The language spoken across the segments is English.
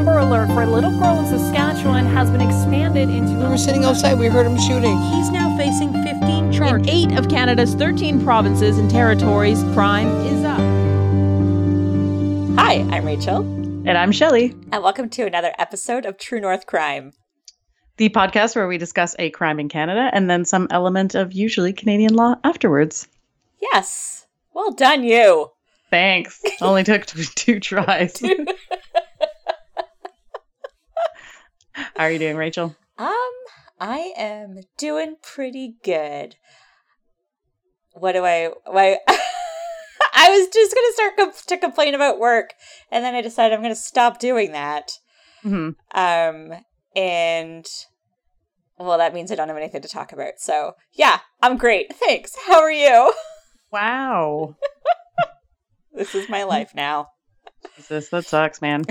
Amber Alert for a little girl in Saskatchewan has been expanded into. We were sitting outside, we heard him shooting. He's now facing 15 charges. In eight of Canada's 13 provinces and territories, crime is up. Hi, I'm Rachel. And I'm Shelly. And welcome to another episode of True North Crime, the podcast where we discuss a crime in Canada and then some element of usually Canadian law afterwards. Yes. Well done, you. Thanks. Only took two tries. How are you doing, Rachel? Um, I am doing pretty good. What do I? Why? I was just gonna start comp- to complain about work, and then I decided I'm gonna stop doing that. Mm-hmm. Um, and well, that means I don't have anything to talk about. So yeah, I'm great. Thanks. How are you? Wow. this is my life now. Jesus, that sucks, man.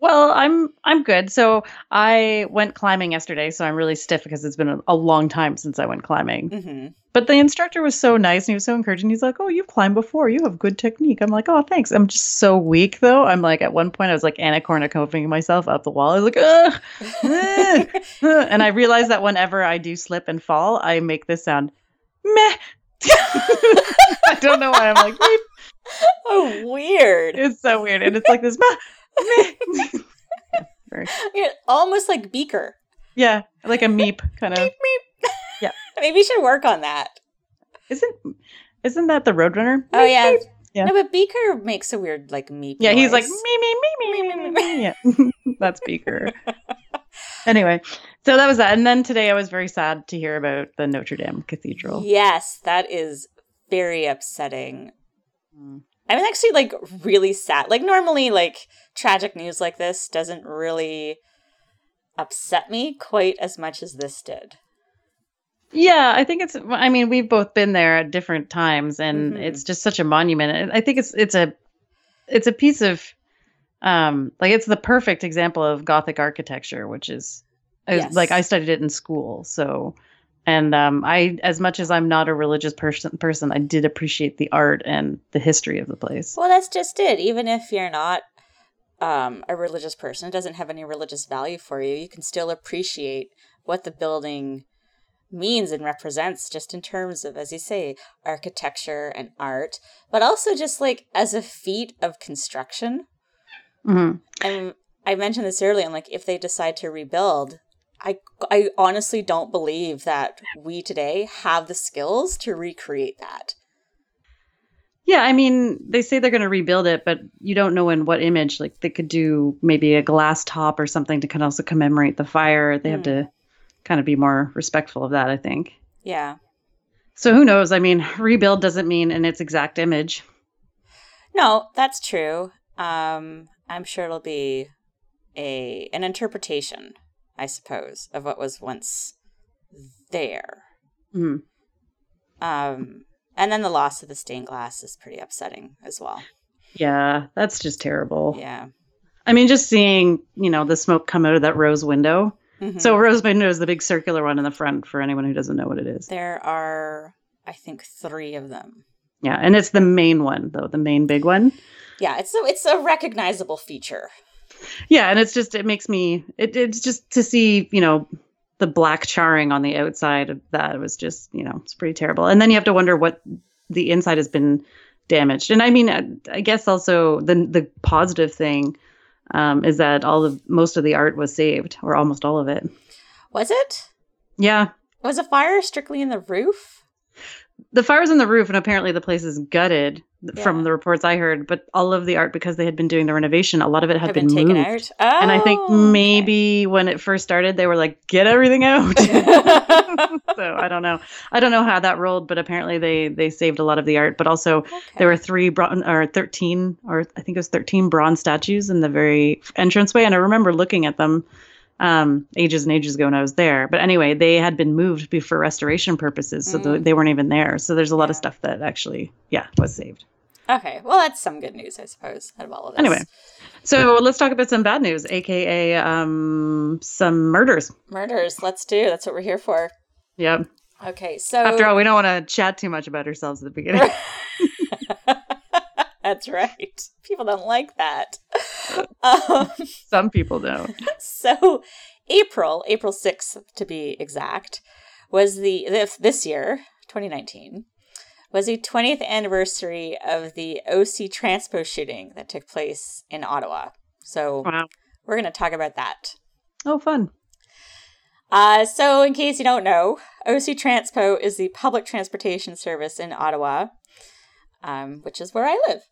Well, I'm I'm good. So I went climbing yesterday, so I'm really stiff because it's been a, a long time since I went climbing. Mm-hmm. But the instructor was so nice and he was so encouraging. He's like, "Oh, you've climbed before. You have good technique." I'm like, "Oh, thanks." I'm just so weak though. I'm like, at one point, I was like Kournikova myself up the wall. I was like, ugh. and I realized that whenever I do slip and fall, I make this sound, meh. I don't know why I'm like, Meep. oh, weird. It's so weird, and it's like this. Meh. You're almost like Beaker. Yeah, like a meep kind of. Meep, meep. Yeah. Maybe you should work on that. Isn't isn't that the Roadrunner? Oh yeah. Meep. Yeah. No, but Beaker makes a weird like meep. Yeah, he's like noise. me me me me me me. me. Yeah, that's Beaker. anyway, so that was that, and then today I was very sad to hear about the Notre Dame Cathedral. Yes, that is very upsetting. Mm. I'm actually like really sad. Like normally, like tragic news like this doesn't really upset me quite as much as this did. Yeah, I think it's. I mean, we've both been there at different times, and Mhm. it's just such a monument. And I think it's it's a it's a piece of um like it's the perfect example of Gothic architecture, which is Yes. like I studied it in school, so. And um, I, as much as I'm not a religious person, person, I did appreciate the art and the history of the place. Well, that's just it. Even if you're not um, a religious person, it doesn't have any religious value for you. You can still appreciate what the building means and represents, just in terms of, as you say, architecture and art, but also just like as a feat of construction. hmm And I mentioned this earlier. I'm like, if they decide to rebuild, I I honestly don't believe that we today have the skills to recreate that. Yeah, I mean, they say they're going to rebuild it, but you don't know in what image. Like they could do maybe a glass top or something to kind of also commemorate the fire. They have Hmm. to kind of be more respectful of that, I think. Yeah. So who knows? I mean, rebuild doesn't mean in its exact image. No, that's true. Um, I'm sure it'll be a an interpretation, I suppose, of what was once there. Mhm. Um, and then the loss of the stained glass is pretty upsetting as well. Yeah, that's just terrible. Yeah. I mean, just seeing, you know, the smoke come out of that rose window. Mhm. So rose window is the big circular one in the front for anyone who doesn't know what it is. there are, I think, three of them. Yeah, and it's the main one though, the main big one. Yeah, it's a, it's a recognizable feature. Yeah, and it's just it makes me it, it's just to see you know the black charring on the outside of that was just you know it's pretty terrible. And then you have to wonder what the inside has been damaged. And I mean, I, I guess also the the positive thing um, is that all of most of the art was saved, or almost all of it. Was it? Yeah, Was a fire strictly in the roof? The fire's in the roof, and apparently the place is gutted Yeah. from the reports I heard. But all of the art, because they had been doing the renovation, a lot of it had Have been, been, taken moved. out. Oh, And I think oh, okay. maybe when it first started, they were like, "Get everything out." so I don't know. I don't know how that rolled, but apparently they they saved a lot of the art. But also there were three bron- or thirteen, or I think it was thirteen bronze statues in the very entranceway, and I remember looking at them um, ages and ages ago when I was there. But anyway, they had been moved for restoration purposes, so Mm. they weren't even there. So there's a lot of stuff that actually, yeah, was saved. Okay, well, that's some good news, I suppose, out of all of this. Anyway. So let's talk about some bad news, aka um, some murders. murders. Let's do. That's what we're here for. Yep. Okay, so After all, we don't want to chat too much about ourselves at the beginning. That's right. People don't like that. Um, Some people don't. so, April, April 6th to be exact, was the, this year, 2019, was the 20th anniversary of the OC Transpo shooting that took place in Ottawa. So, Wow. we're going to talk about that. Oh, fun. Uh, so, in case you don't know, OC Transpo is the public transportation service in Ottawa, um, which is where I live.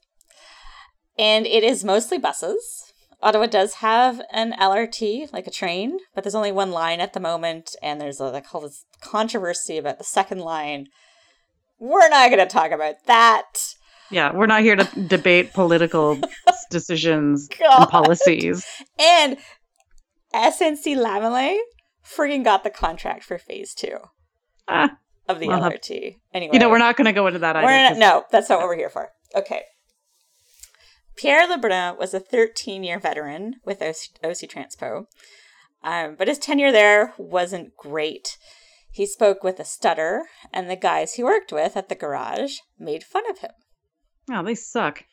And it is mostly buses. Ottawa does have an LRT, like a train, but there's only one line at the moment, and there's a, like all this controversy about the second line. We're not going to talk about that. Yeah, we're not here to debate political decisions God. and policies. And SNC Lavalin friggin' got the contract for phase two Ah, of the Well, have- LRT. Anyway, you know, we're not going to go into that either. Not, no, that's not what we're here for. Okay. Pierre Lebrun was a 13 year veteran with OC, OC Transpo, um, but his tenure there wasn't great. He spoke with a stutter, and the guys he worked with at the garage made fun of him. Oh, they suck.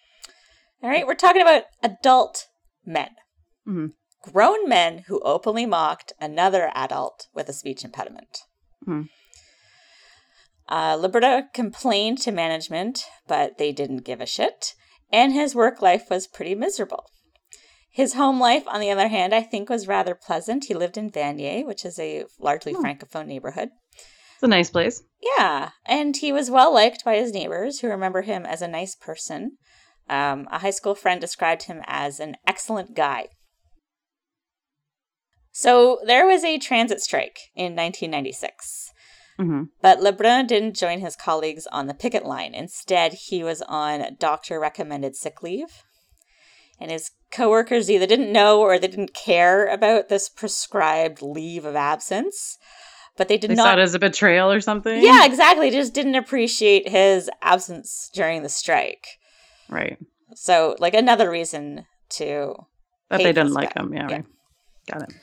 All right, we're talking about adult men. Mhm. Grown men who openly mocked another adult with a speech impediment. Hmm. Uh, Lebrun complained to management, but they didn't give a shit, and his work life was pretty miserable. His home life, on the other hand, I think was rather pleasant. He lived in Vanier, which is a largely Hmm. francophone neighborhood. It's a nice place. Yeah, and he was well liked by his neighbors who remember him as a nice person. Um, a high school friend described him as an excellent guy. So there was a transit strike in 1996, hmm but Lebrun didn't join his colleagues on the picket line. Instead, he was on doctor recommended sick leave. And his coworkers either didn't know or they didn't care about this prescribed leave of absence, but they did They not saw it as a betrayal or something. yeah, exactly. Just didn't appreciate his absence during the strike. Right. So, like another reason to. That they didn't like guy. him. Yeah, Yeah. Right. Got it.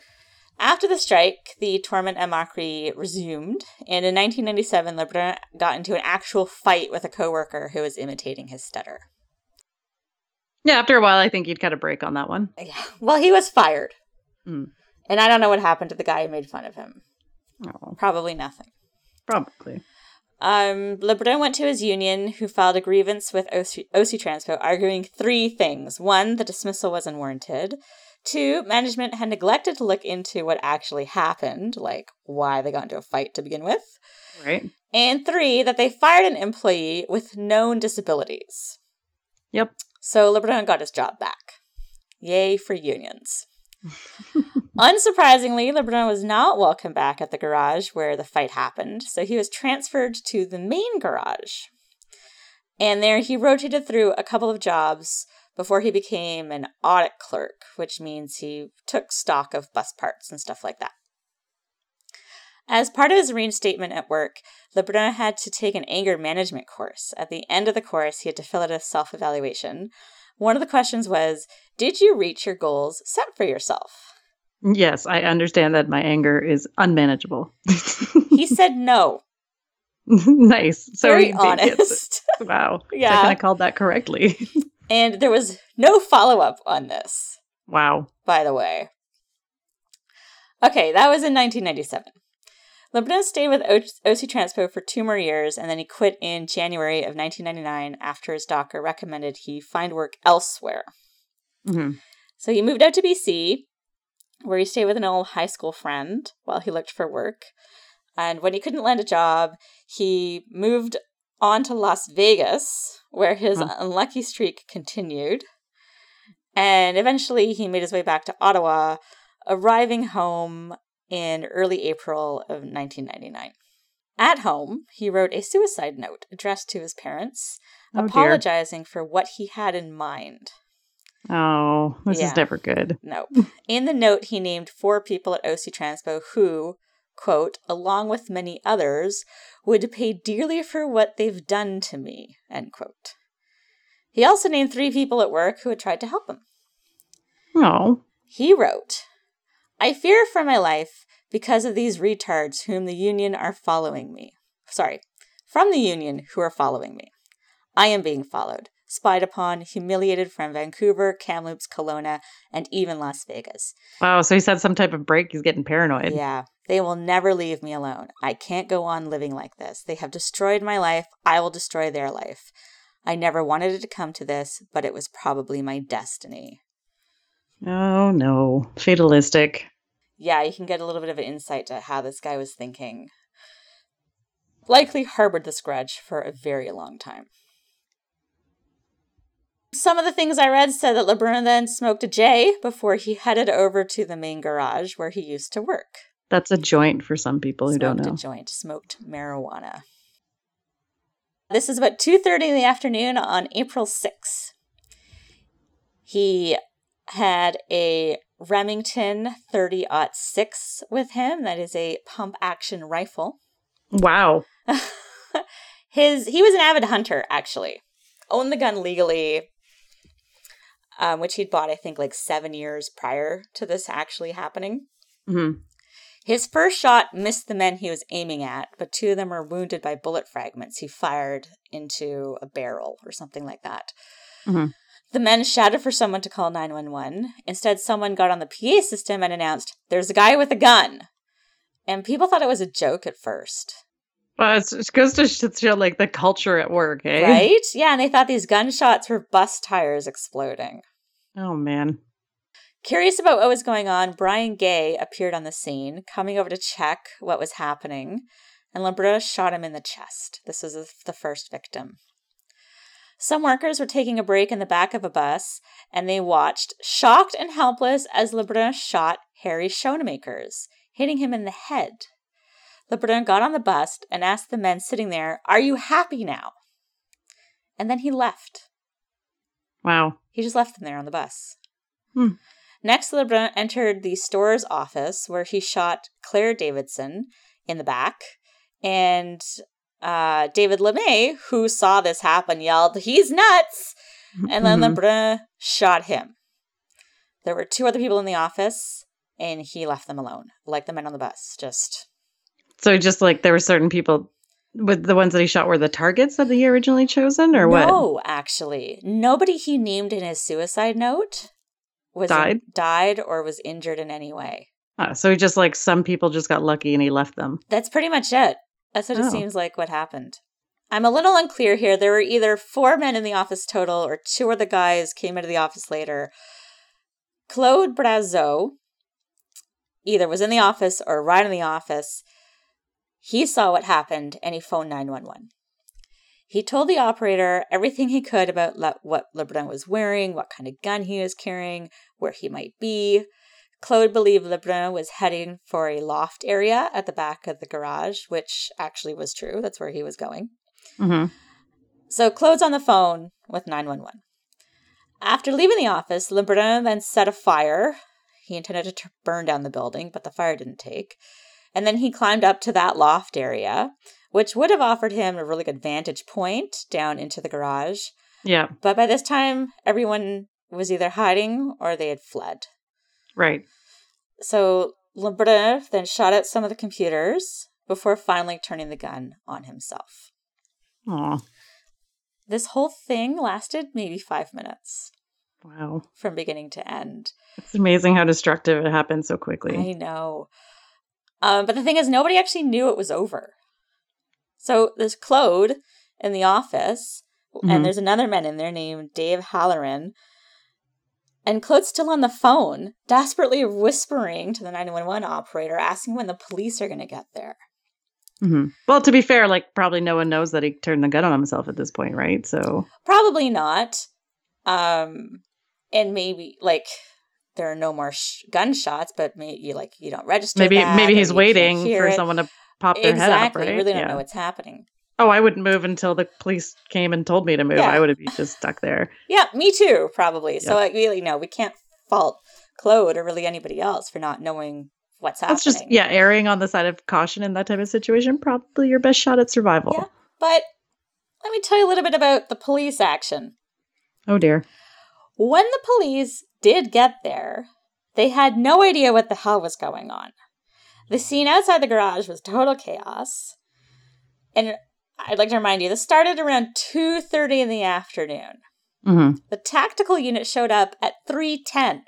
After the strike, the torment at Macri resumed, and in 1997, Lebrun got into an actual fight with a coworker who was imitating his stutter. Yeah, after a while, I think he'd cut a break on that one. Yeah, well, he was fired, Hmm. and I don't know what happened to the guy who made fun of him. Oh, Probably nothing. probably. Um, Lebrun went to his union, who filed a grievance with OC, OC Transpo, arguing three things. One, the dismissal was unwarranted. Two, management had neglected to look into what actually happened, like why they got into a fight to begin with. Right. And three, that they fired an employee with known disabilities. Yep. So Lebrun got his job back. Yay for unions. Unsurprisingly, Lebrun was not welcome back at the garage where the fight happened, so he was transferred to the main garage. And there he rotated through a couple of jobs before he became an audit clerk, which means he took stock of bus parts and stuff like that. As part of his reinstatement at work, Lebrun had to take an anger management course. At the end of the course, he had to fill out a self evaluation. One of the questions was Did you reach your goals set for yourself? Yes, I understand that my anger is unmanageable. He said no. nice. So Very he did get the- honest. wow. Yeah. I kind of called that correctly. and there was no follow up on this, wow. by the way. Okay, that was in 1997. Lebrun stayed with O- OC Transpo for two more years, and then he quit in January of 1999 after his doctor recommended he find work elsewhere. hmm So he moved out to BC, where he stayed with an old high school friend while he looked for work. And when he couldn't land a job, he moved on to Las Vegas, where his Huh. unlucky streak continued. And eventually he made his way back to Ottawa, arriving home in early April of 1999. At home, he wrote a suicide note addressed to his parents, Oh, dear. apologizing for what he had in mind. Oh, this Yeah. is never good. Nope. In the note, he named four people at OC Transpo who, quote, along with many others, would pay dearly for what they've done to me, end quote. He also named three people at work who had tried to help him. Oh, He wrote, I fear for my life because of these retards whom the union are following me. Sorry, from the union who are following me. I am being followed. spied upon, humiliated from Vancouver, Kamloops, Kelowna, and even Las Vegas. Wow, so he's had some type of break. He's getting paranoid. Yeah, they will never leave me alone. I can't go on living like this. They have destroyed my life. I will destroy their life. I never wanted it to come to this, but it was probably my destiny. Oh no, fatalistic. Yeah, you can get a little bit of an insight to how this guy was thinking. Likely harbored this grudge for a very long time. Some of the things I read said that LeBrun then smoked a J before he headed over to the main garage where he used to work. That's a joint for some people who smoked don't know. a joint, smoked marijuana. This is about 2:30 in the afternoon on April 6. He had a Remington 30-06 with him. That is a pump action rifle. Wow. His he was an avid hunter actually. Owned the gun legally. Um, which he'd bought, I think, like seven years prior to this actually happening. hmm His first shot missed the men he was aiming at, but two of them were wounded by bullet fragments he fired into a barrel or something like that. Mhm. The men shouted for someone to call 911. Instead, someone got on the PA system and announced, There's a guy with a gun. And people thought it was a joke at first. Well, it's, it goes to show like the culture at work, eh? Right? Yeah, and they thought these gunshots were bus tires exploding. Oh man. Curious about what was going on, Brian Guay appeared on the scene, coming over to check what was happening, and Lebrun shot him in the chest. This was the first victim. Some workers were taking a break in the back of a bus, and they watched, shocked and helpless, as Lebrun shot Harry Schoenmakers, hitting him in the head. Lebrun got on the bus and asked the men sitting there, Are you happy now? And then he left. Wow. He just left them there on the bus. Hmm. Next, LeBrun entered the store's office where he shot Claire Davidson in the back. And uh, David LeMay, who saw this happen, yelled, He's nuts! And then Mhm. LeBrun shot him. There were two other people in the office, and he left them alone, like the men on the bus. Just, So just like there were certain people with the ones that he shot were the targets that he originally chosen or what? no, actually. Nobody he named in his suicide note was Died? died or was injured in any way. Ah, so he just like some people just got lucky and he left them. That's pretty much it. That's what it Oh. seems like what happened. I'm a little unclear here. There were either four men in the office total, or two of the guys came into the office later. Claude Brazeau either was in the office or right in the office. He saw what happened and he phoned 911. He told the operator everything he could about Le- what Lebrun was wearing, what kind of gun he was carrying, where he might be. Claude believed Lebrun was heading for a loft area at the back of the garage, which actually was true. That's where he was going. hmm So Claude's on the phone with 911. After leaving the office, Lebrun then set a fire. He intended to t- burn down the building, but the fire didn't take. And then he climbed up to that loft area, which would have offered him a really good vantage point down into the garage. Yeah, But by this time, everyone was either hiding or they had fled. right. So Lebrun then shot at some of the computers before finally turning the gun on himself. Aw, This whole thing lasted maybe five minutes wow. from beginning to end. It's amazing how destructive it happened so quickly. I know. Um, but the thing is, nobody actually knew it was over. So there's Claude in the office, Mhm. and there's another man in there named Dave Halloran. And Claude's still on the phone, desperately whispering to the 911 operator, asking when the police are going to get there. hmm Well, to be fair, like probably no one knows that he turned the gun on himself at this point, right? So Probably not. Um, and maybe like there are no more sh- gunshots, but maybe like you don't register. maybe that, maybe he's waiting for it. someone to pop their exactly. head up, right? You really don't Yeah. know what's happening. Oh, I wouldn't move until the police came and told me to move. Yeah. I would have been just stuck there. Yeah, me too, probably. So like, really, no, we can't fault Claude or really anybody else for not knowing what's happening. That's just yeah, erring on the side of caution in that type of situation. Probably your best shot at survival. Yeah. But let me tell you a little bit about the police action. Oh dear. When the police did get there, they had no idea what the hell was going on. The scene outside the garage was total chaos. And I'd like to remind you, this started around 2:30 in the afternoon. hmm The tactical unit showed up at 3:10.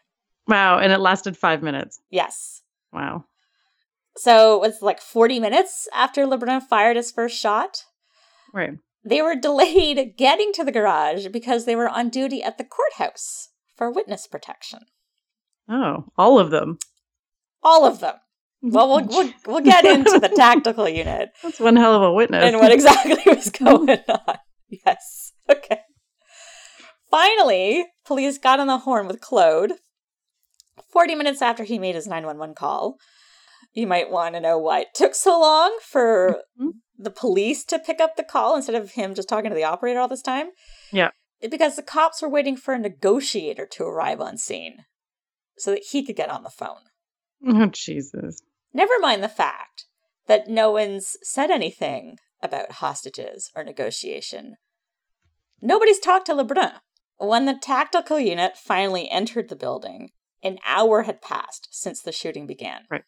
Wow, and it lasted five minutes. Yes. Wow. So it was like 40 minutes after LeBrun fired his first shot. Right. They were delayed getting to the garage because they were on duty at the courthouse for witness protection. Oh, all of them. All of them. Well, we'll, we'll, we'll get into the tactical unit That's one hell of a witness. and what exactly was going on. Yes. Okay. Finally, police got on the horn with Claude 40 minutes after he made his 911 call. You might want to know why it took so long for Mhm. the police to pick up the call instead of him just talking to the operator all this time. Yeah. Because the cops were waiting for a negotiator to arrive on scene so that he could get on the phone. Oh, Jesus. Never mind the fact that no one's said anything about hostages or negotiation. Nobody's talked to Lebrun. When the tactical unit finally entered the building, an hour had passed since the shooting began. Right.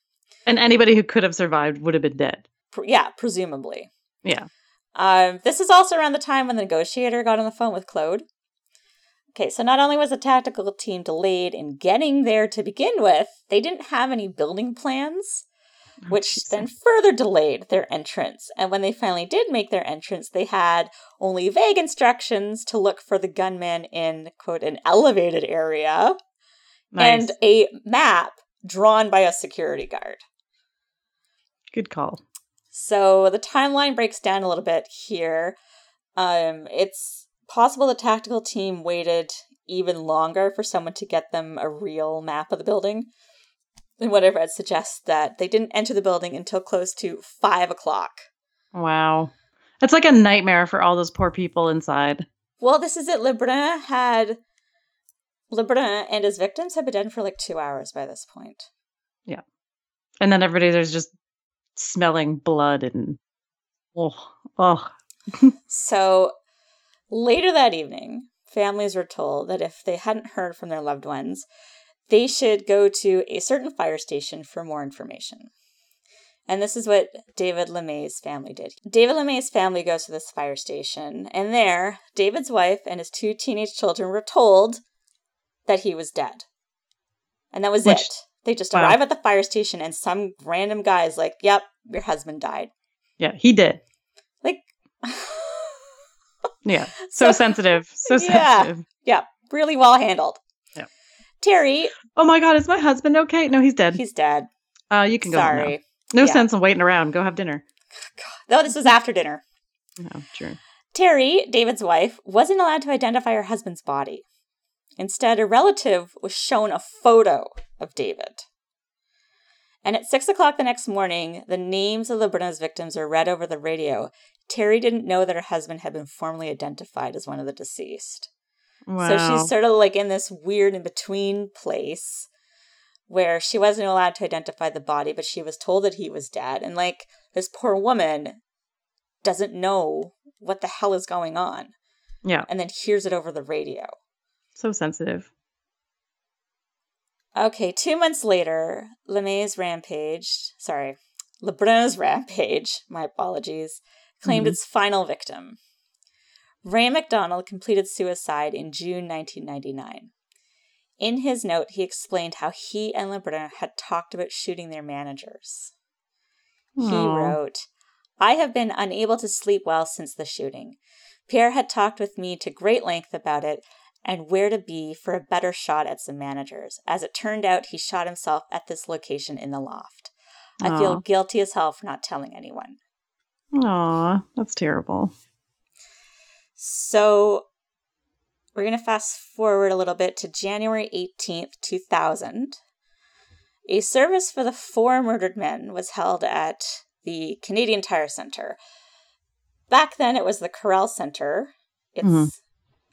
And anybody who could have survived would have been dead. Pre- yeah, presumably. Yeah. Um, this is also around the time when the negotiator got on the phone with Claude. Okay, so not only was the tactical team delayed in getting there to begin with, they didn't have any building plans, which then further delayed their entrance. And when they finally did make their entrance, they had only vague instructions to look for the gunman in, quote, an elevated area nice. and a map drawn by a security guard. Good call. So the timeline breaks down a little bit here. Um, it's possible the tactical team waited even longer for someone to get them a real map of the building. And whatever it suggests that they didn't enter the building until close to five o'clock. Wow. That's like a nightmare for all those poor people inside. Well, this is it. Lebrun had Lebrun and his victims had been dead for like two hours by this point. Yeah. And then everybody there's just smelling blood and oh, oh. So later that evening, families were told that if they hadn't heard from their loved ones, they should go to a certain fire station for more information. And this is what David LeMay's family did. David LeMay's family goes to this fire station, and there, David's wife and his two teenage children were told that he was dead. And that was Which- it. They just wow. arrive at the fire station, and some random guy is like, Yep, your husband died. Yeah, he did. Like, Yeah. So, sensitive. So Yeah. sensitive. Yeah, really well handled. Terry, Oh my god, is my husband okay? No, he's dead. he's dead. uh you can go. Sorry. No Yeah. sense in waiting around. Go have dinner. No, this was after dinner. No, true. Terry, David's wife, wasn't allowed to identify her husband's body. Instead, a relative was shown a photo of David. And at six o'clock the next morning, the names of Lebrun's victims are read over the radio. Terry didn't know that her husband had been formally identified as one of the deceased. Wow. So she's sort of like in this weird in between place where she wasn't allowed to identify the body, but she was told that he was dead. And like this poor woman doesn't know what the hell is going on yeah, and then hears it over the radio. so sensitive. Okay, two months later, LeMay's rampage, sorry, Lebrun's rampage, my apologies, claimed Mhm. its final victim. Ray McDonald completed suicide in June 1999. In his note, he explained how he and Lebrun had talked about shooting their managers. He wrote, I have been unable to sleep well since the shooting. Pierre had talked with me to great length about it and where to be for a better shot at some managers. As it turned out, he shot himself at this location in the loft. I Aw. feel guilty as hell for not telling anyone. Aw, that's terrible. So we're going to fast forward a little bit to January 18th, 2000. A service for the four murdered men was held at the Canadian Tire Center. Back then, it was the Corel Center. It's Mhm.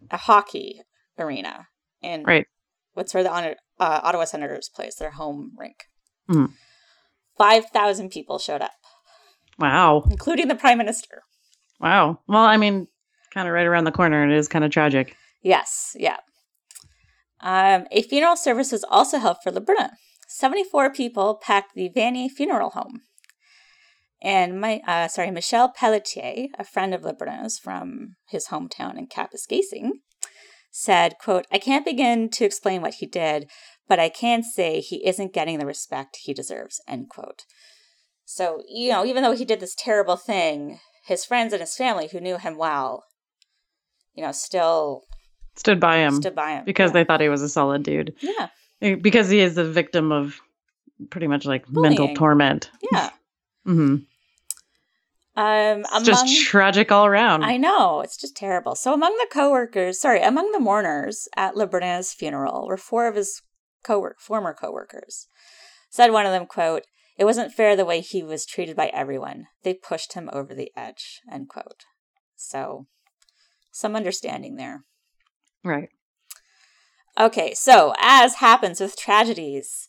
a hockey arena in Right. what's where the uh, Ottawa Senators plays their home rink. Mhm. 5,000 people showed up, Wow. including the Prime Minister. Wow. Well, I mean, kind of right around the corner. And it is kind of tragic. Yes, yeah. Um, a funeral service was also held for Lebrun. 74 people packed the Vanier funeral home. And my, uh, sorry, Michel Pelletier, a friend of Lebrun's from his hometown in Kapuskasing, said, quote, I can't begin to explain what he did, but I can say he isn't getting the respect he deserves, end quote. So, you know, even though he did this terrible thing, his friends and his family who knew him well, you know, still Stood by him stood by him. because yeah. they thought he was a solid dude. Yeah. Eh, Because he is the victim of pretty much like mental torment. Yeah. hmm Um, It's just tragic all around. I know, it's just terrible. So among the coworkers, sorry, among the mourners at Lebrun's funeral were four of his co former coworkers. Said one of them, quote, It wasn't fair the way he was treated by everyone. They pushed him over the edge, end quote. So some understanding there. right. Okay, so as happens with tragedies,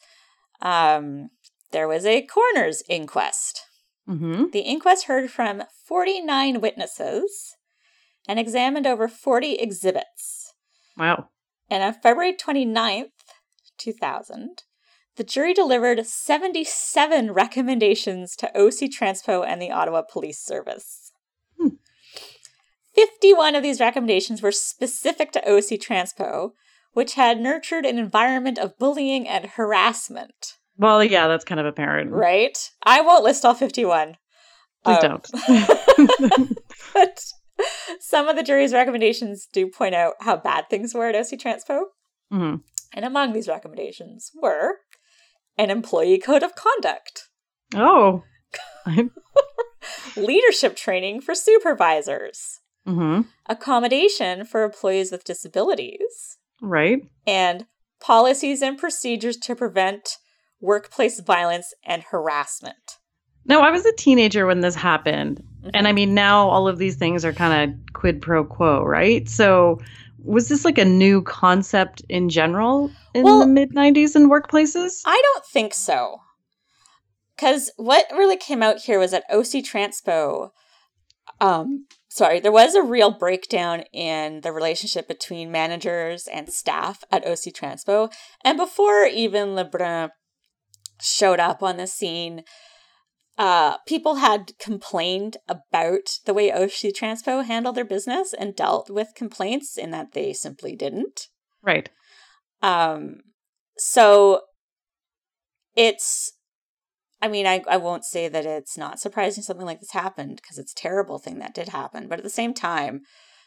um, there was a coroner's inquest. hmm The inquest heard from 49 witnesses and examined over 40 exhibits. Wow. And on February 29th, 2000, the jury delivered 77 recommendations to OC Transpo and the Ottawa Police Service. Hmm. 51 of these recommendations were specific to OC Transpo, which had nurtured an environment of bullying and harassment, Well, yeah, that's kind of apparent. right? I won't list all 51. Please Um, don't. but some of the jury's recommendations do point out how bad things were at OC Transpo. hmm And among these recommendations were an employee code of conduct, Oh. leadership training for supervisors, hmm accommodation for employees with disabilities, Right. and policies and procedures to prevent workplace violence and harassment. No, I was a teenager when this happened. And Mhm. I mean, now all of these things are kind of quid pro quo, right? So, was this like a new concept in general in Well- the mid 90s in workplaces? I don't think so. Because what really came out here was that OC Transpo, um, sorry, there was a real breakdown in the relationship between managers and staff at OC Transpo. And before even Lebrun showed up on the scene, uh, people had complained about the way OC Transpo handled their business and dealt with complaints in that they simply didn't. Right. Um, so it's, I mean, I, I won't say that it's not surprising something like this happened because it's a terrible thing that did happen. But at the same time,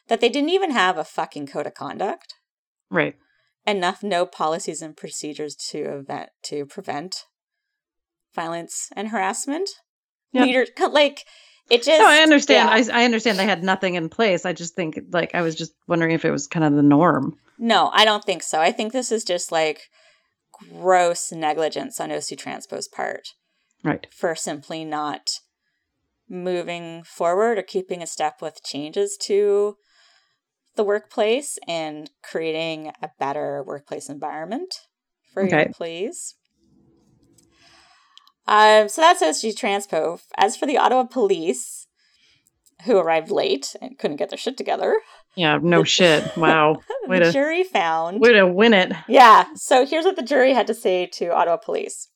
that they didn't even have a fucking code of conduct, Right. enough no policies and procedures to event to prevent violence and harassment. Yeah. Leader, like it just. No, I understand. yeah. I, I understand they had nothing in place. I just think, like, I was just wondering if it was kind of the norm. No, I don't think so. I think this is just like gross negligence on OC Transpo's part. Right. for simply not moving forward or keeping a step with changes to the workplace and creating a better workplace environment for your Okay. employees. Um, so that's OC Transpo. As for the Ottawa police, who arrived late and couldn't get their shit together, Yeah. No shit. Wow. Way the to jury found way to win it. yeah. So here's what the jury had to say to Ottawa police.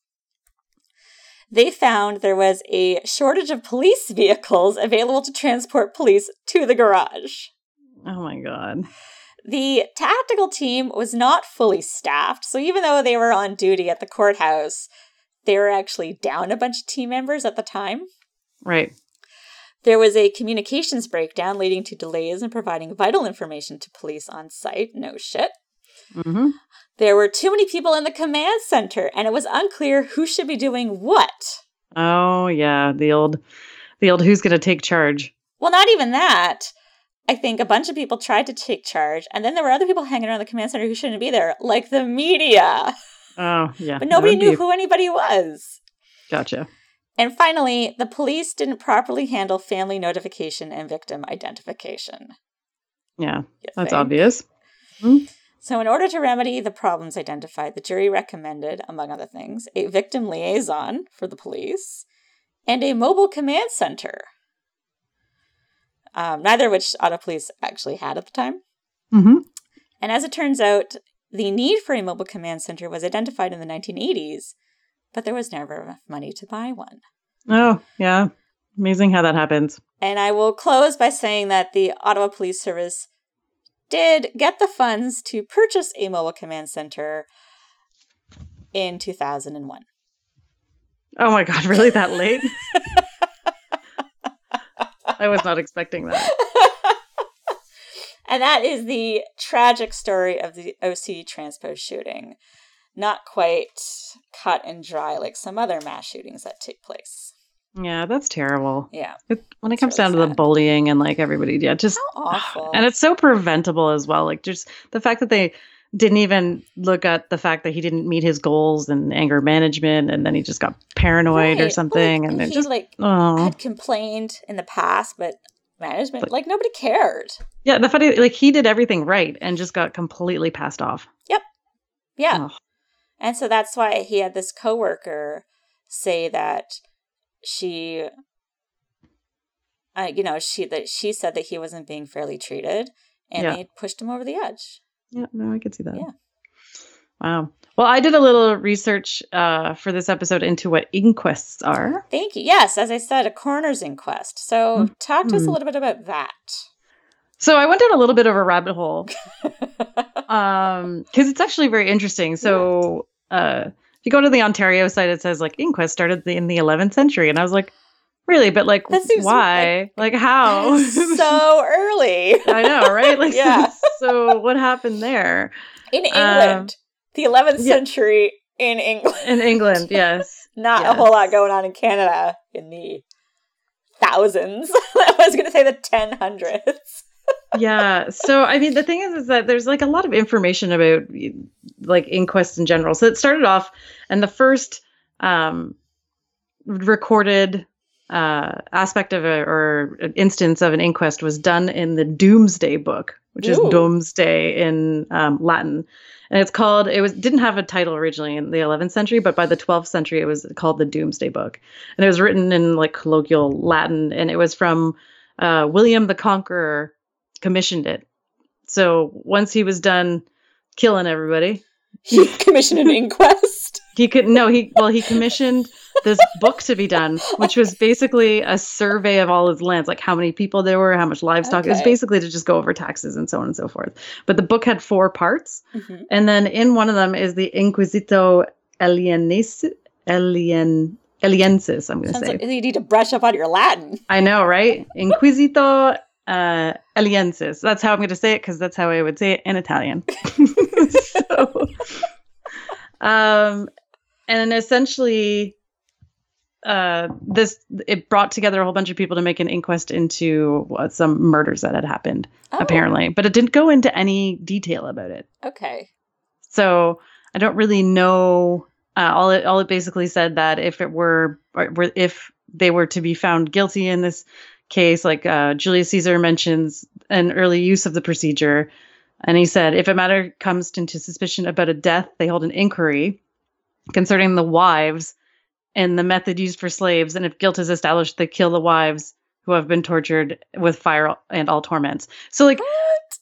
They found there was a shortage of police vehicles available to transport police to the garage. Oh my god. The tactical team was not fully staffed, so even though they were on duty at the courthouse, they were actually down a bunch of team members at the time. Right. There was a communications breakdown leading to delays in providing vital information to police on site. No shit. hmm There were too many people in the command center, and it was unclear who should be doing what. Oh yeah. The old, the old. Who's gonna take charge? Well, not even that. I think a bunch of people tried to take charge, and then there were other people hanging around the command center who shouldn't be there, like the media. Oh yeah. But nobody knew be- who anybody was. Gotcha. And finally, the police didn't properly handle family notification and victim identification. Yeah. You That's think? obvious. Hmm? So, in order to remedy the problems identified, the jury recommended, among other things, a victim liaison for the police and a mobile command center. Um, neither of which Ottawa Police actually had at the time. hmm And as it turns out, the need for a mobile command center was identified in the 1980s, but there was never enough money to buy one. Oh yeah. Amazing how that happens. And I will close by saying that the Ottawa Police Service did get the funds to purchase a mobile command center in 2001. Oh my god, really that late? I was not expecting that. and that is the tragic story of the OC Transpo shooting. Not quite cut and dry like some other mass shootings that take place. Yeah, that's terrible. Yeah. It, when it comes really down to the bullying and like everybody, yeah, just How awful. and it's so preventable as well. Like just the fact that they didn't even look at the fact that he didn't meet his goals and anger management, and then he just got paranoid Right, or something, like, and he just like oh had complained in the past, but management like nobody cared. yeah. The funny like he did everything right and just got completely passed off. Yep yeah. Ugh. And so that's why he had this coworker say that she uh, you know, she that she said that he wasn't being fairly treated and Yeah. they pushed him over the edge. Yeah, no, I could see that. Yeah. Wow. Well, I did a little research uh, for this episode into what inquests are. Thank you. Yes, as I said, a coroner's inquest. So talk to us a little bit about that. So I went down a little bit of a rabbit hole um because it's actually very interesting so uh if you go to the ontario site it says like inquest started in the 11th century and i was like really but like why like, how so early. i know right like Yeah. so what happened there In England. the 11th Um, yeah. century in England. in england yes Not a whole lot going on in Canada in the thousands. I was going to say the 1000s. Yeah. So i mean the thing is is that there's like a lot of information about like inquests in general. So it started off and the first um recorded uh aspect of a or instance of an inquest was done in the Domesday book which is Ooh. doomsday in um, latin. And it's called it was didn't have a title originally in the 11th century but by the 12th century it was called the Domesday book. And it was written in like colloquial latin and it was from uh, william the conqueror commissioned it. So once he was done killing everybody, He commissioned an inquest. he could no he well he commissioned this book to be done, which was basically a survey of all his lands, like how many people there were, how much livestock. It was basically to just go over taxes and so on and so forth. But the book had four parts, Mhm. and then in one of them is the Inquisito Alienis Alien Aliensis, I'm going to say. like you need to brush up on your Latin. I know, right? Inquisito uh, Aliensis. That's how I'm going to say it because that's how I would say it in Italian. so, um, and essentially, uh, this it brought together a whole bunch of people to make an inquest into what, some murders that had happened, Oh, apparently, but it didn't go into any detail about it. Okay. So I don't really know. Uh, all it all it basically said that if it were, or were if they were to be found guilty in this case, like uh, Julius Caesar mentions an early use of the procedure, and he said if a matter comes into suspicion about a death, they hold an inquiry concerning the wives and the method used for slaves, and if guilt is established, they kill the wives who have been tortured with fire and all torments. So like.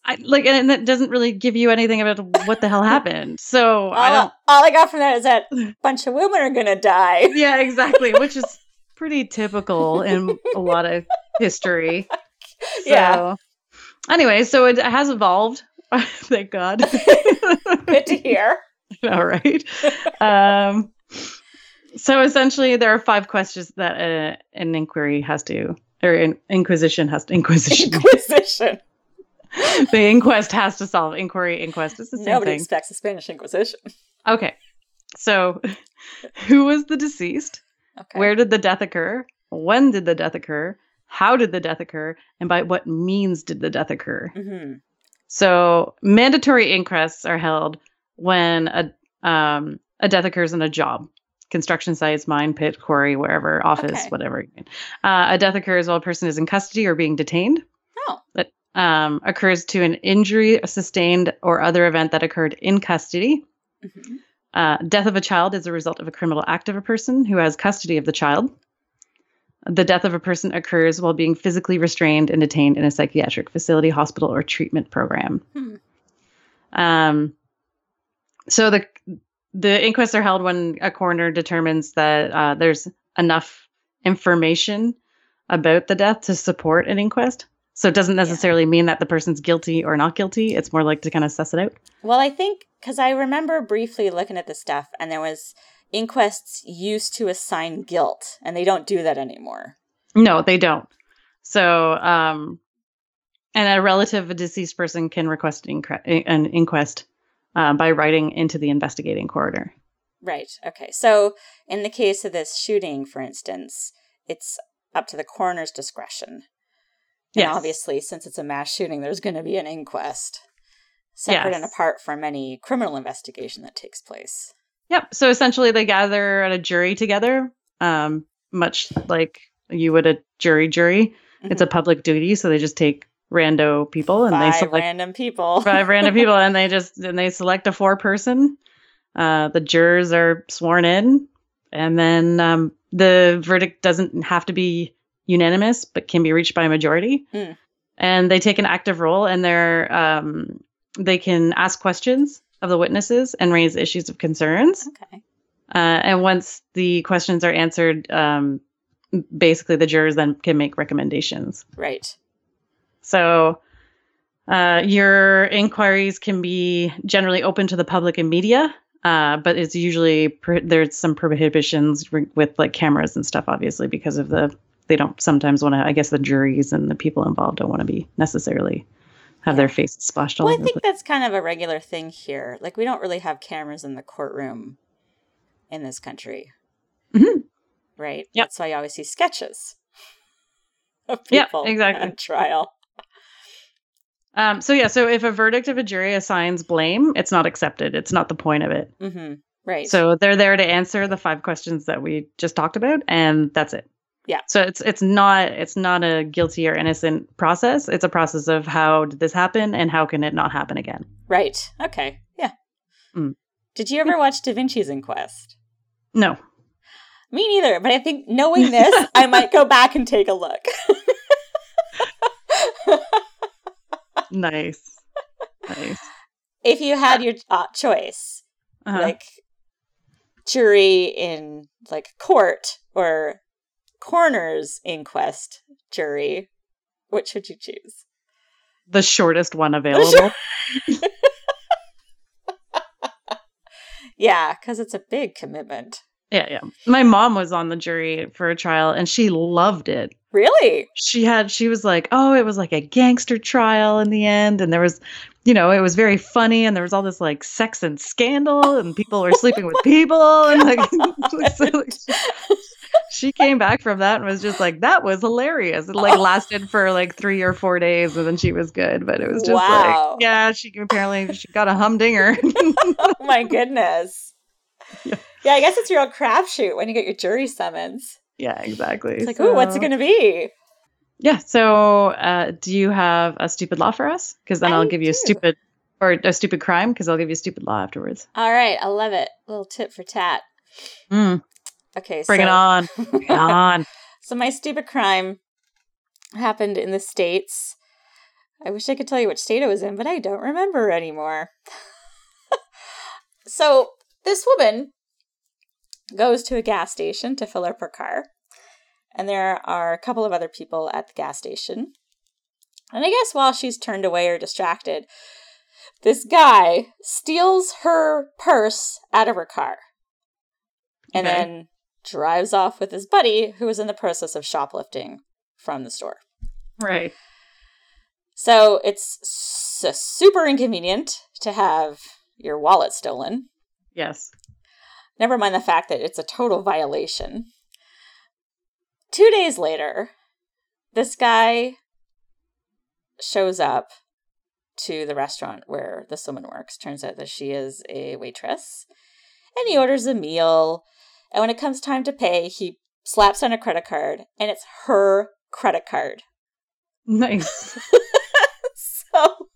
I, like and that doesn't really give you anything about what the hell happened. So I don't all I got from that is that a bunch of women are to die. Yeah, exactly, which is pretty typical in a lot of history. Yeah. Anyway, so it has evolved. Thank God. Good to hear. All right. Um, so essentially, there are five questions that uh, an inquiry has to, or an inquisition has to, inquisition. Inquisition. the inquest has to solve. Inquiry, inquest. It's the same Nobody thing. expects the Spanish Inquisition. Okay. So, who was the deceased? Okay. Where did the death occur? When did the death occur? How did the death occur? And by what means did the death occur? hmm So, mandatory inquests are held when a um, a death occurs in a job, construction sites, mine, pit, quarry, wherever, office, Okay. whatever. Uh, a death occurs while a person is in custody or being detained. Oh. That um, occurs to an injury sustained or other event that occurred in custody. hmm Uh, death of a child is a result of a criminal act of a person who has custody of the child. The death of a person occurs while being physically restrained and detained in a psychiatric facility, hospital, or treatment program. Hmm. Um, so the the inquests are held when a coroner determines that uh, there's enough information about the death to support an inquest. So it doesn't necessarily mean that the person's guilty or not guilty. It's more like to kind of suss it out. Well, I think because I remember briefly looking at the stuff, and there was inquests used to assign guilt, and they don't do that anymore. No, they don't. So, um, and a relative of a deceased person can request an, incre- an inquest uh, by writing into the investigating coroner. Right. Okay. So, in the case of this shooting, for instance, it's up to the coroner's discretion. And Yes. obviously, since it's a mass shooting, there's going to be an inquest separate and apart from any criminal investigation that takes place. Yep. So essentially, they gather at a jury together, um, much like you would a jury jury. It's a public duty, so they just take rando people and they select random people. five random people and they just and they select a four person. Uh, the jurors are sworn in, and then um, the verdict doesn't have to be unanimous, but can be reached by a majority. Mm. And they take an active role, and they're um, they can ask questions of the witnesses and raise issues of concerns. Okay. Uh, and once the questions are answered, um, basically the jurors then can make recommendations. Right. So uh, your inquiries can be generally open to the public and media, uh, but it's usually pro- there's some prohibitions re- with like cameras and stuff, obviously, because of the they don't sometimes want to. I guess the juries and the people involved don't want to be necessarily have their faces splashed all Well, I over. the think that's kind of a regular thing here. Like, we don't really have cameras in the courtroom in this country. Mhm. Right? Yep. That's why you always see sketches of Yep, people exactly. on trial. Um, so yeah, so if a verdict of a jury assigns blame, it's not accepted. It's not the point of it. hmm Right. So they're there to answer the five questions that we just talked about, and that's it. Yeah. So it's it's not it's not a guilty or innocent process. It's a process of how did this happen and how can it not happen again. right. Okay. Yeah. Mm. Did you ever watch Da Vinci's Inquest? No. Me neither, but I think knowing this, I might go back and take a look. Nice. Nice. if you had your uh, choice, Uh-huh. like jury in like court or coroner's inquest jury, which would you choose? the shortest one available. Yeah, because it's a big commitment. Yeah, yeah. My mom was on the jury for a trial and she loved it. Really? she had she was like oh it was like a gangster trial in the end and there was you know it was very funny and there was all this like sex and scandal and people were sleeping with people and like, so, like, she came back from that and was just like that was hilarious it like lasted for like three or four days and then she was good but it was just Wow. like yeah she apparently she got a humdinger oh my goodness. Yeah. Yeah. I guess it's your old crapshoot when you get your jury summons. yeah exactly It's like, ooh, what's it going to be? yeah so uh do you have a stupid law for us because then I i'll give you a stupid or a stupid crime because i'll give you a stupid law afterwards All right. I love it. little tip for tat. Mm, Okay. bring it so- on bring it on So my stupid crime happened in the States. I wish I could tell you which state it was in, but I don't remember anymore. so this woman goes to a gas station to fill up her car. And there are a couple of other people at the gas station. And I guess while she's turned away or distracted, this guy steals her purse out of her car and Okay. then drives off with his buddy who was in the process of shoplifting from the store. right So it's s- super inconvenient to have your wallet stolen. yes Never mind the fact that it's a total violation. Two days later, this guy shows up to the restaurant where this woman works. Turns out that she is a waitress. And he orders a meal. And when it comes time to pay, he slaps on a credit card, and it's her credit card. nice So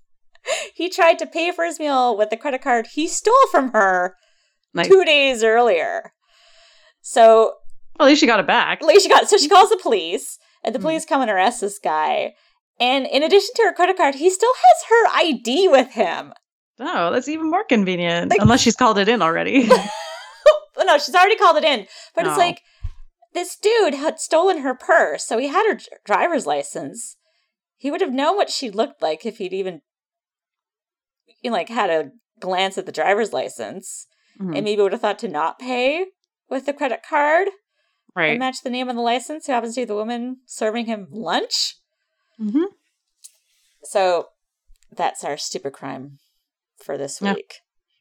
he tried to pay for his meal with the credit card he stole from her nice two days earlier. So well, at least she got it back at least she got so she calls the police, and the Mhm. police come and arrest this guy. And in addition to her credit card, he still has her ID with him. oh that's even more convenient Like- unless she's called it in already no, she's already called it in. But it's Oh. like this dude had stolen her purse, so he had her driver's license. he would have known what she looked like if he'd even you know, like had a glance at the driver's license Mhm. and maybe would have thought to not pay with the credit card right. and match the name on the license who happens to be the woman serving him lunch. hmm So that's our stupid crime for this Yeah. week.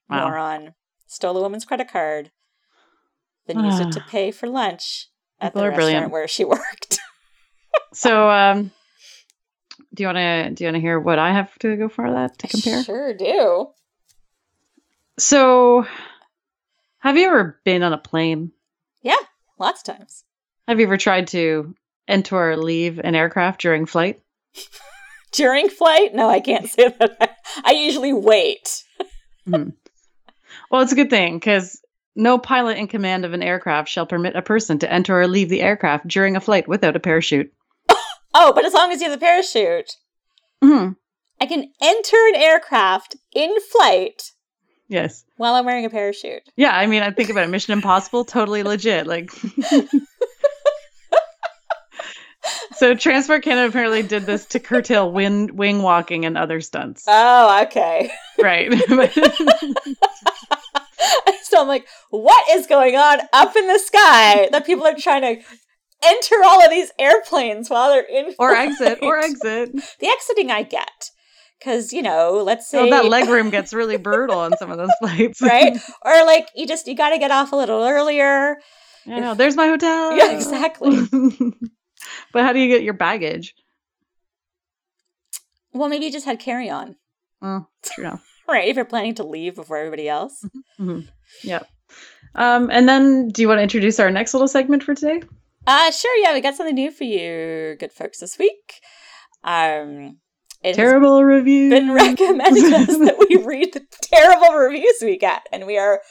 Wow. Moron stole a woman's credit card, then used it to pay for lunch at the restaurant brilliant. where she worked. So, um, do you want to do you want to hear what I have to go for that to compare? Sure do. So, have you ever been on a plane? Yeah, lots of times. Have you ever tried to enter or leave an aircraft during flight? During flight? No, I can't say that. I, I usually wait. Well, it's a good thing because no pilot in command of an aircraft shall permit a person to enter or leave the aircraft during a flight without a parachute. Oh, but as long as you have the parachute, Mhm. I can enter an aircraft in flight Yes. while I'm wearing a parachute. Yeah, I mean, I think about it. Mission Impossible, totally legit. Like, so Transport Canada apparently did this to curtail wind, wing walking and other stunts. Oh, okay. right. so I'm like, what is going on up in the sky that people are trying to enter all of these airplanes while they're in or exit, or exit. The exiting I get. Because, you know, let's say Oh, that leg room gets really brutal on some of those flights. right? or like you just you gotta get off a little earlier. I know. There's my hotel. Yeah, exactly. but how do you get your baggage? Well, maybe you just had carry on. Oh, true. enough. Right, if you're planning to leave before everybody else. Yep. Um, and then, do you want to introduce our next little segment for today? Uh sure, yeah, we got something new for you, good folks, this week. Um it Terrible review. been recommended us that we read the terrible reviews we get, and we are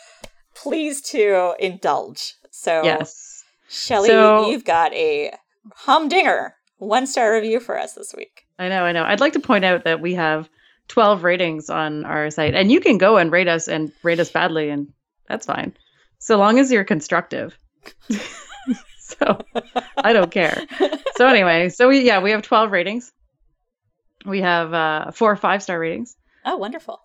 pleased to indulge. So Yes. Shelley, So- you've got a humdinger one star review for us this week. I know, I know. I'd like to point out that we have 12 ratings on our site, and you can go and rate us and rate us badly, and that's fine. So long as you're constructive. so I don't care. So anyway, so we yeah, we have 12 ratings. We have uh four five star ratings, Oh, wonderful.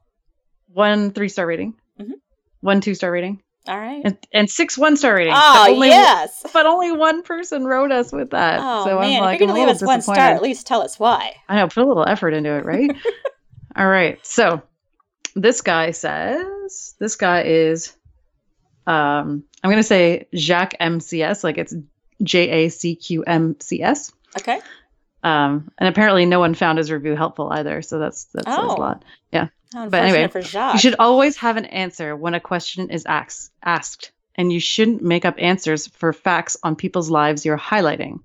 one three star rating, Mhm. one two star rating, All right. and, and six one star ratings. Oh, But only- yes. But only one person wrote us with that. Oh, so man. I'm like, if you're going to leave us one star, at least tell us why. I know, put a little effort into it, right? All right. So this guy says this guy is um I'm gonna say Jacques MCS, like it's J A C Q M C S. Okay. Um and apparently no one found his review helpful either, so that's that says Oh. a lot. Yeah. But anyway, unfortunate for Jacques. You should always have an answer when a question is asked asked, and you shouldn't make up answers for facts on people's lives you're highlighting.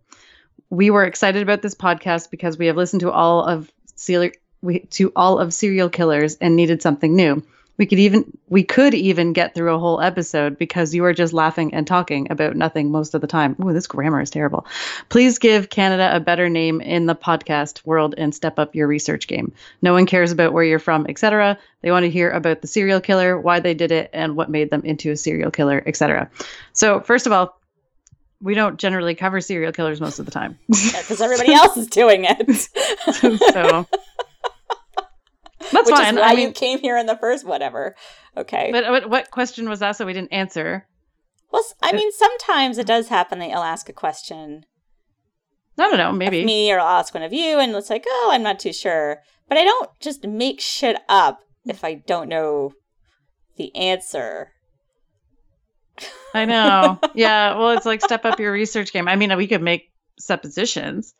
We were excited about this podcast because we have listened to all of serial we, to all of serial killers and needed something new. We could even we could even get through a whole episode because you are just laughing and talking about nothing most of the time. Ooh, this grammar is terrible. Please give Canada a better name in the podcast world and step up your research game. No one cares about where you're from, etc. They want to hear about the serial killer, why they did it, and what made them into a serial killer, etc. So, first of all, we don't generally cover serial killers most of the time. Because everybody else is doing it. so that's fine. why I mean, you came here in the first whatever. Okay. but what, what question was asked that we didn't answer? well, I mean, sometimes it does happen that you'll ask a question I don't know. Maybe. me or I'll ask one of you, and it's like, oh, I'm not too sure. But I don't just make shit up if I don't know the answer. I know. Yeah. Well, it's like step up your research game. I mean, we could make suppositions.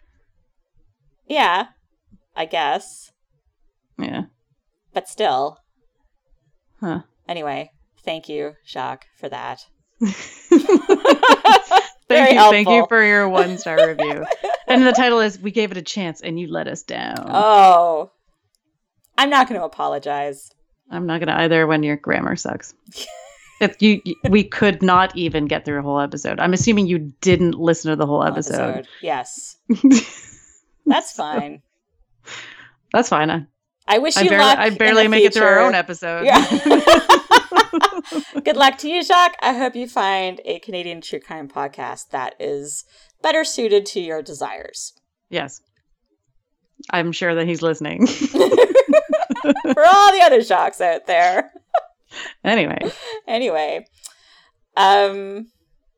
Yeah, I guess. Yeah. But still. Huh. Anyway, thank you, Jacques, for that. Thank you. Thank you for your one star review. And the title is "We Gave It a Chance and You Let Us Down." Oh. I'm not going to apologize. I'm not gonna either when your grammar sucks. if you, you- we could not even get through a whole episode. I'm assuming you didn't listen to the whole episode. Yes. That's fine. That's fine. I, wish I you barely, luck. I barely make it through our own episode. Yeah. Good luck to you, Jacques. I hope you find a Canadian true crime podcast that is better suited to your desires. yes. I'm sure that he's listening. For all the other shocks out there. anyway, Anyway, um,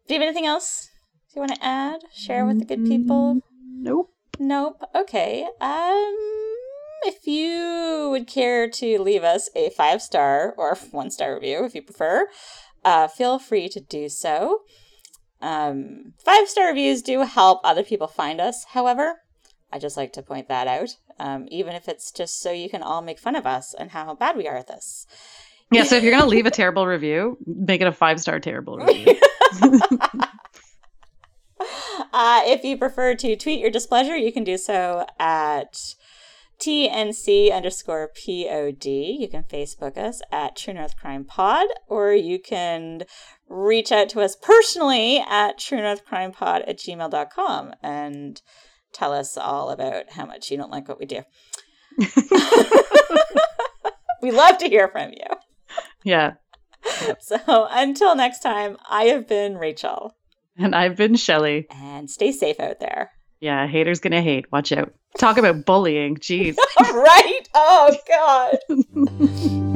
do you have anything else you want to add? Share with the good people? nope. Nope. Okay. Um, if you would care to leave us a five star or one star review, if you prefer, uh, feel free to do so. Um, five star reviews do help other people find us. However, I just like to point that out, um, even if it's just so you can all make fun of us and how bad we are at this. Yeah, so if you're gonna leave a terrible review, make it a five star terrible review. Uh, if you prefer to tweet your displeasure, you can do so at TNC underscore POD. You can Facebook us at True North Crime Pod, or you can reach out to us personally at True North Crime Pod at gmail.com and tell us all about how much you don't like what we do. we love to hear from you. yeah. So until next time, I have been Rachel, And I've been Shelley. and stay safe out there. Yeah, haters gonna hate. Watch out. Talk about bullying. Jeez. right? Oh, God.